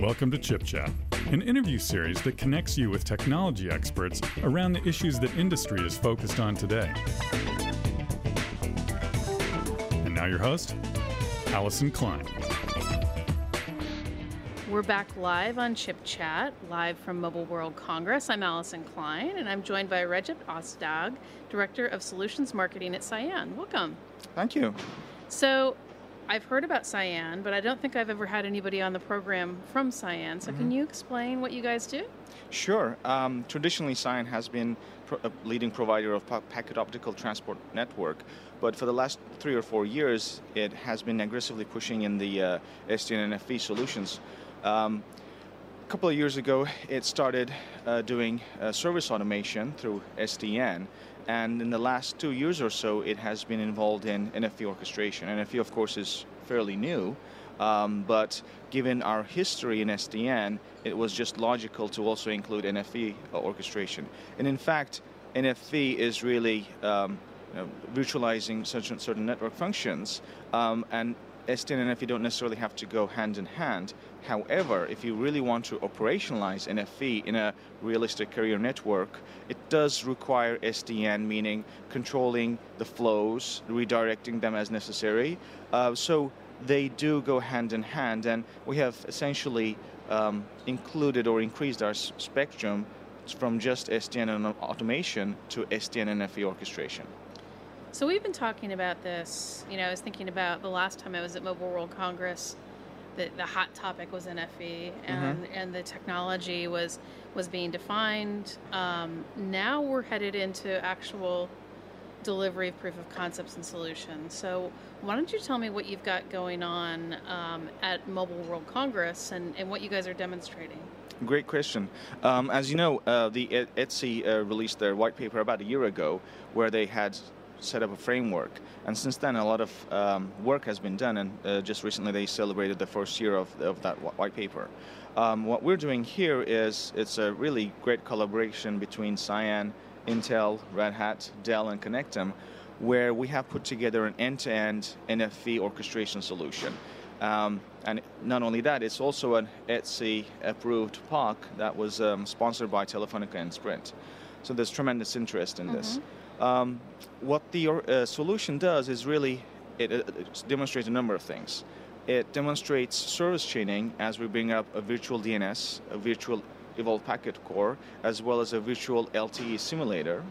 Welcome to Chip Chat, an interview series that connects you with technology experts around the issues that industry is focused on today. And now, your host, Allyson Klein. We're back live on Chip Chat, live from Mobile World Congress. I'm Allyson Klein, and I'm joined by Recep Ozdag, Director of Solutions Marketing at Cyan. Welcome. Thank you. So, I've heard about Cyan, but I don't think I've ever had anybody on the program from Cyan. So, mm-hmm. can you explain what you guys do? Sure. Um, traditionally, Cyan has been pro- a leading provider of pa- packet optical transport network, but for the last three or four years, it has been aggressively pushing in the uh, SDN NFV solutions. Um, a couple of years ago, it started uh, doing uh, service automation through SDN, and in the last two years or so, it has been involved in NFV orchestration. NFV, of course, is fairly new, um, but given our history in SDN, it was just logical to also include NFV orchestration. And in fact, NFV is really um, you know, virtualizing certain, certain network functions, um, and SDN and NFV don't necessarily have to go hand in hand. However, if you really want to operationalize NFV in a realistic carrier network, it does require SDN, meaning controlling the flows, redirecting them as necessary. Uh, so they do go hand in hand, and we have essentially um, included or increased our spectrum from just SDN and automation to SDN and NFV orchestration. So we've been talking about this. You know, I was thinking about the last time I was at Mobile World Congress. The, the hot topic was NFV, mm-hmm. and mm-hmm. and the technology was was being defined. Um, now we're headed into actual delivery of proof of concepts and solutions. So why don't you tell me what you've got going on um, at Mobile World Congress and, and what you guys are demonstrating? Great question. Um, as you know, uh, the ETSI uh, released their white paper about a year ago, where they had set up a framework. And since then, a lot of um, work has been done, and uh, just recently they celebrated the first year of, of that white paper. Um, what we're doing here is it's a really great collaboration between Cyan, Intel, Red Hat, Dell, and Connectem, where we have put together an end-to-end NFV orchestration solution. Um, and not only that, it's also an ETSI approved POC that was um, sponsored by Telefonica and Sprint. So there's tremendous interest in mm-hmm. this. Um, what the uh, solution does is really it, it, demonstrates a number of things. It demonstrates service chaining as we bring up a virtual DNS, a virtual evolved packet core, as well as a virtual LTE simulator.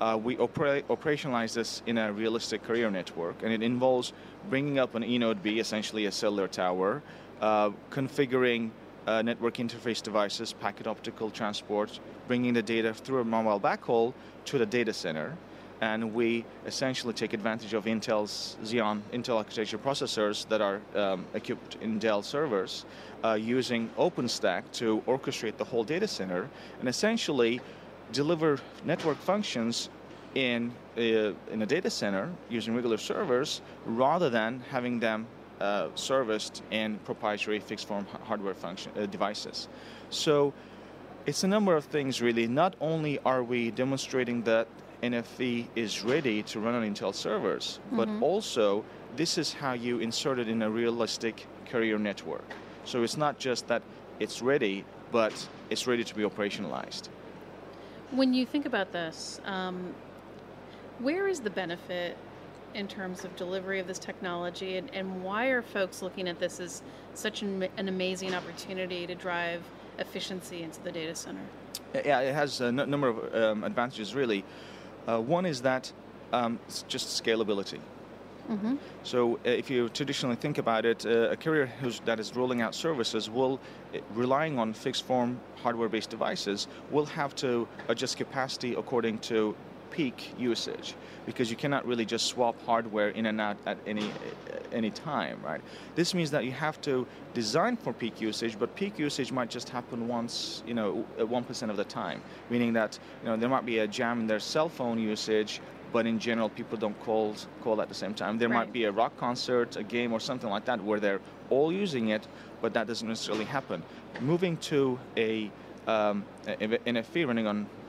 Uh, we opera- operationalize this in a realistic carrier network, and it involves bringing up an eNode B, essentially a cellular tower, uh, configuring uh, network interface devices, packet optical transport, bringing the data through a mobile backhaul to the data center. And we essentially take advantage of Intel's Xeon Intel architecture processors that are um, equipped in Dell servers uh, using OpenStack to orchestrate the whole data center and essentially deliver network functions in a, uh, in a data center using regular servers rather than having them uh, serviced in proprietary fixed form hardware function uh, devices. So it's a number of things really. Not only are we demonstrating that NFV is ready to run on Intel servers, mm-hmm. but also this is how you insert it in a realistic carrier network. So it's not just that it's ready, but it's ready to be operationalized. When you think about this, um, where is the benefit in terms of delivery of this technology, and, and why are folks looking at this as such an, an amazing opportunity to drive efficiency into the data center? Yeah, it has a n- number of um, advantages, really. Uh, one is that um, it's just scalability. Mm-hmm. So, uh, if you traditionally think about it, uh, a carrier that is rolling out services will, uh, relying on fixed form hardware based devices, will have to adjust capacity according to peak usage because you cannot really just swap hardware in and out at any any time, right? This means that you have to design for peak usage, but peak usage might just happen once, you know, one percent of the time, meaning that you know there might be a jam in their cell phone usage, but in general people don't call call at the same time. There right. might be a rock concert, a game, or something like that where they're all using it, but that doesn't necessarily happen. Moving to a um, NFV running on uh,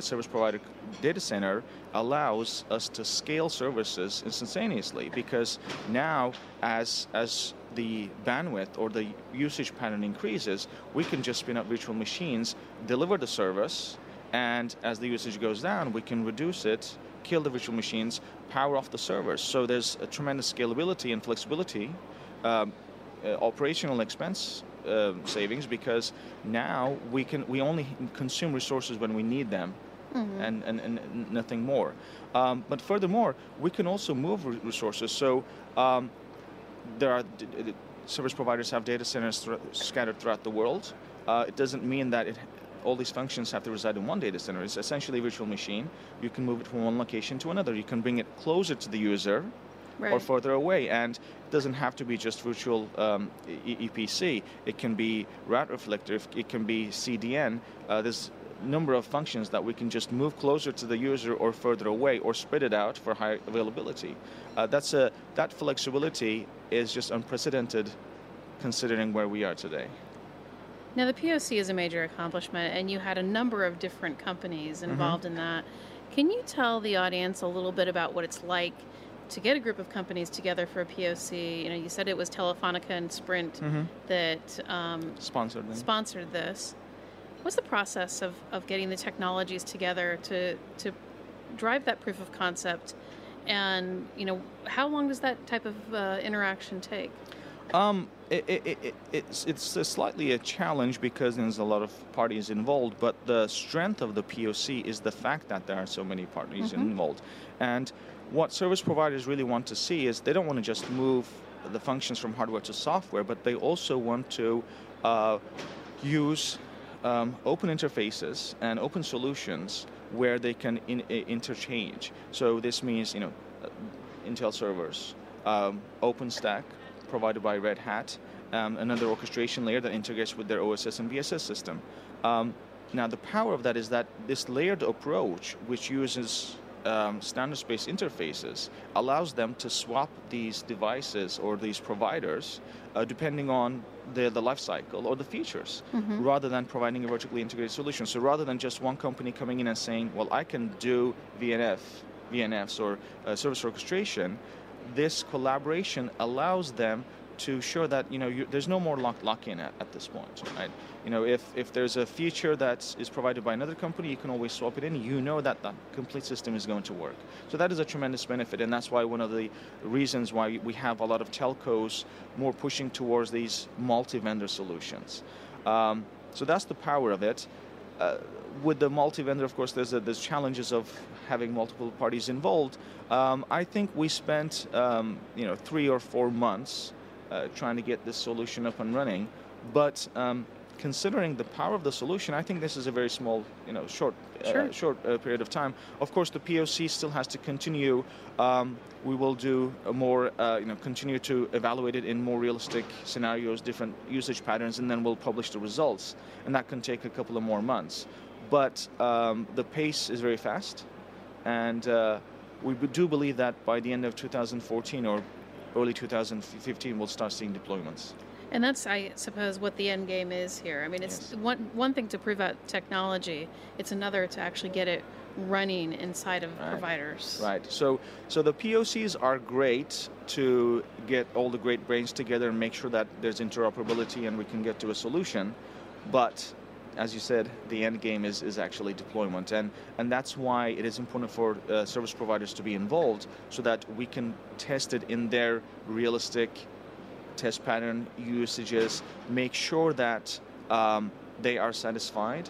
service provider data center allows us to scale services instantaneously because now as as the bandwidth or the usage pattern increases, we can just spin up virtual machines, deliver the service, and as the usage goes down, we can reduce it, kill the virtual machines, power off the servers. So there's a tremendous scalability and flexibility, um, uh, operational expense uh, savings because now we can we only consume resources when we need them mm-hmm. and, and, and, nothing more. Um, but furthermore, we can also move re- resources. So um, there are d- d- service providers have data centers scattered throughout the world. Uh, it doesn't mean that it, all these functions have to reside in one data center. It's essentially a virtual machine. You can move it from one location to another. You can bring it closer to the user right. or further away. And it doesn't have to be just virtual um, EPC. It can be route reflector. It can be CDN. Uh, there's number of functions that we can just move closer to the user or further away or spread it out for high availability. Uh, that's a, that flexibility is just unprecedented considering where we are today. Now, the POC is a major accomplishment, and you had a number of different companies mm-hmm. involved mm-hmm. in that. Can you tell the audience a little bit about what it's like to get a group of companies together for a POC? You know, you said it was Telefonica and Sprint mm-hmm. that um, sponsored sponsored this. What's the process of, of getting the technologies together to, to drive that proof of concept? And, you know, how long does that type of uh, interaction take? Um, it, it, it, it's, it's a slightly a challenge because there's a lot of parties involved, but the strength of the POC is the fact that there are so many parties mm-hmm. involved. And what service providers really want to see is they don't want to just move the functions from hardware to software, but they also want to uh, use um, open interfaces and open solutions where they can in, interchange. So this means, you know, uh, Intel servers, um, OpenStack provided by Red Hat, um, another orchestration layer that integrates with their OSS and BSS system. Um, now the power of that is that this layered approach, which uses um, standard space interfaces allows them to swap these devices or these providers uh, depending on the, the life cycle or the features mm-hmm. rather than providing a vertically integrated solution. So rather than just one company coming in and saying, well, I can do VNF, VNFs or uh, service orchestration, this collaboration allows them to show that you know you, there's no more lock, lock-in at, at this point, right? You know, if, if there's a feature that is provided by another company, you can always swap it in. You know that the complete system is going to work. So that is a tremendous benefit, and that's why one of the reasons why we have a lot of telcos more pushing towards these multi-vendor solutions. Um, so that's the power of it. Uh, with the multi-vendor, of course, there's, a, there's challenges of having multiple parties involved. Um, I think we spent, um, you know, three or four months uh, trying to get this solution up and running. But um, considering the power of the solution, I think this is a very small, you know, short, uh, sure. uh, short uh, period of time. Of course, the POC still has to continue. Um, we will do more, uh, you know, continue to evaluate it in more realistic scenarios, different usage patterns, and then we'll publish the results. And that can take a couple of more months. But um, the pace is very fast, and uh, we do believe that by the end of 2014 or early 2015 we'll start seeing deployments. And that's, I suppose, what the end game is here. I mean, it's yes. one one thing to prove out technology; it's another to actually get it running inside of right. providers. Right. So, so the POCs are great to get all the great brains together and make sure that there's interoperability and we can get to a solution. But as you said, the end game is, is actually deployment. And, and that's why it is important for uh, service providers to be involved so that we can test it in their realistic test pattern usages, make sure that um, they are satisfied,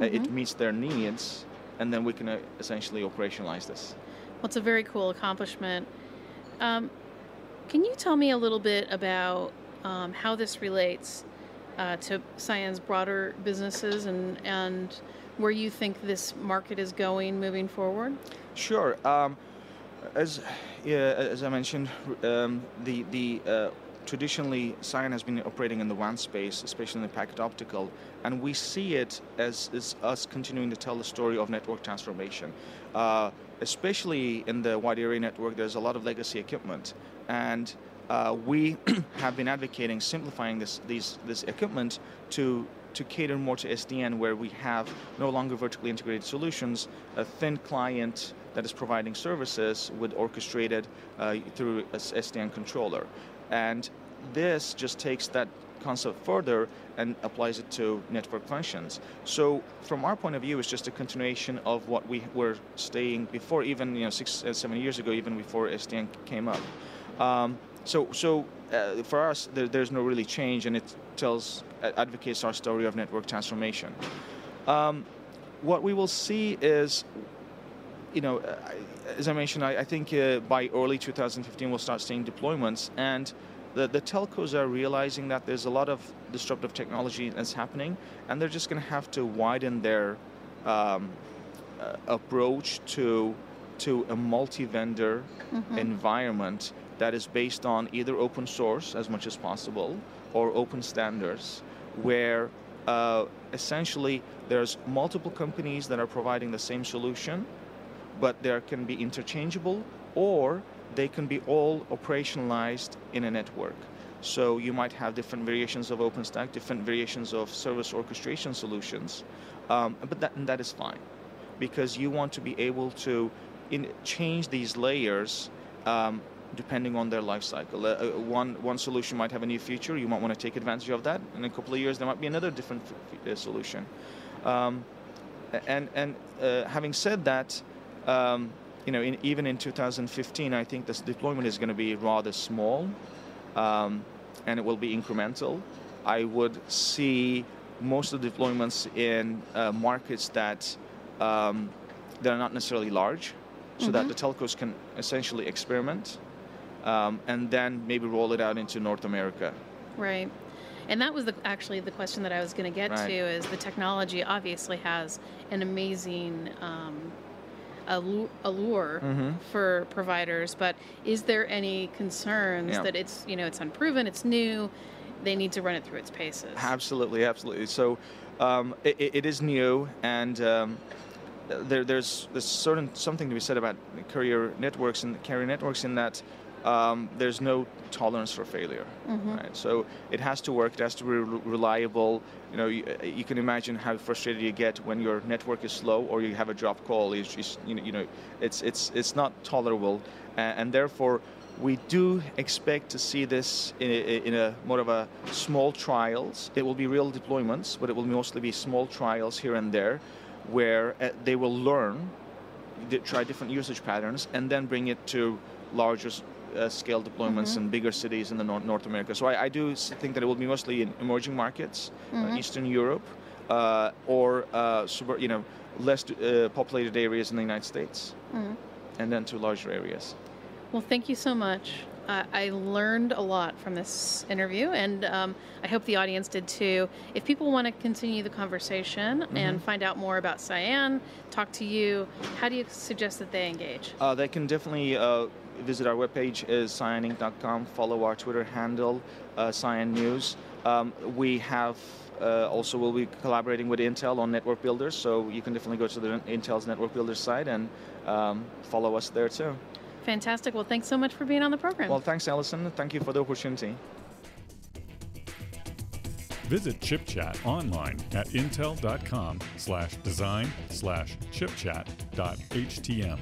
mm-hmm. it meets their needs, and then we can uh, essentially operationalize this. Well, it's a very cool accomplishment. Um, can you tell me a little bit about um, how this relates uh, to Cyan's broader businesses and, and where you think this market is going moving forward? Sure. Um, as, yeah, as I mentioned, um, the, the uh, traditionally Cyan has been operating in the WAN space, especially in the packet optical, and we see it as, as us continuing to tell the story of network transformation. Uh, especially in the wide area network, there's a lot of legacy equipment, and uh, we have been advocating simplifying this, these, this equipment to, to cater more to SDN, where we have no longer vertically integrated solutions, a thin client that is providing services with orchestrated uh, through a SDN controller. And this just takes that concept further and applies it to network functions. So from our point of view, it's just a continuation of what we were staying before, even you know six, uh, seven years ago, even before SDN came up. Um, so, so uh, for us, there, there's no really change, and it tells, advocates our story of network transformation. Um, what we will see is, you know, uh, as I mentioned, I, I think uh, by early 2015 we'll start seeing deployments, and the, the telcos are realizing that there's a lot of disruptive technology that's happening, and they're just going to have to widen their um, uh, approach to to a multi-vendor mm-hmm. environment that is based on either open source as much as possible or open standards, where uh, essentially there's multiple companies that are providing the same solution, but there can be interchangeable or they can be all operationalized in a network. So you might have different variations of OpenStack, different variations of service orchestration solutions, um, but that, that is fine because you want to be able to in, change these layers um, depending on their life cycle. Uh, uh, one, one solution might have a new feature, you might want to take advantage of that. In a couple of years, there might be another different f- uh, solution. Um, and and uh, having said that, um, you know, in, even in 2015, I think this deployment is going to be rather small, um, and it will be incremental. I would see most of the deployments in uh, markets that um, that are not necessarily large, so mm-hmm. that the telcos can essentially experiment, um, and then maybe roll it out into North America. Right. And that was the, actually the question that I was going to get right. to is the technology obviously has an amazing um, allure mm-hmm. for providers, but is there any concerns yeah. that it's you know it's unproven, it's new, they need to run it through its paces? Absolutely, absolutely. So um, it, it is new, and um, there, there's there's certain something to be said about carrier networks and carrier networks in that um, there's no tolerance for failure. Mm-hmm. Right? So it has to work. It has to be re- reliable. You know, you, you, can imagine how frustrated you get when your network is slow or you have a drop call. It's you know, you know, it's it's it's not tolerable, and, and therefore we do expect to see this in a, in a, more of a small trials. It will be real deployments, but it will mostly be small trials here and there, where uh, they will learn, try different usage patterns, and then bring it to larger uh, scale deployments mm-hmm. in bigger cities in the North, North America. So I, I, do think that it will be mostly in emerging markets, uh, mm-hmm. uh, Eastern Europe, uh, or uh, suburb, you know less uh, populated areas in the United States, mm-hmm. and then to larger areas. Well, thank you so much. I learned a lot from this interview, and um, I hope the audience did too. If people want to continue the conversation mm-hmm. and find out more about Cyan, talk to you, how do you suggest that they engage? they can definitely visit our webpage is cyaninc.com. Follow our Twitter handle, uh, Cyan News. Um, we have uh, also will be collaborating with Intel on network builders, so you can definitely go to the Intel's network builders site and um, follow us there too. Fantastic. Well, thanks so much for being on the program. Well, thanks, Allyson. Thank you for the opportunity. Visit ChipChat online at intel.com slash design slash chipchat.htm.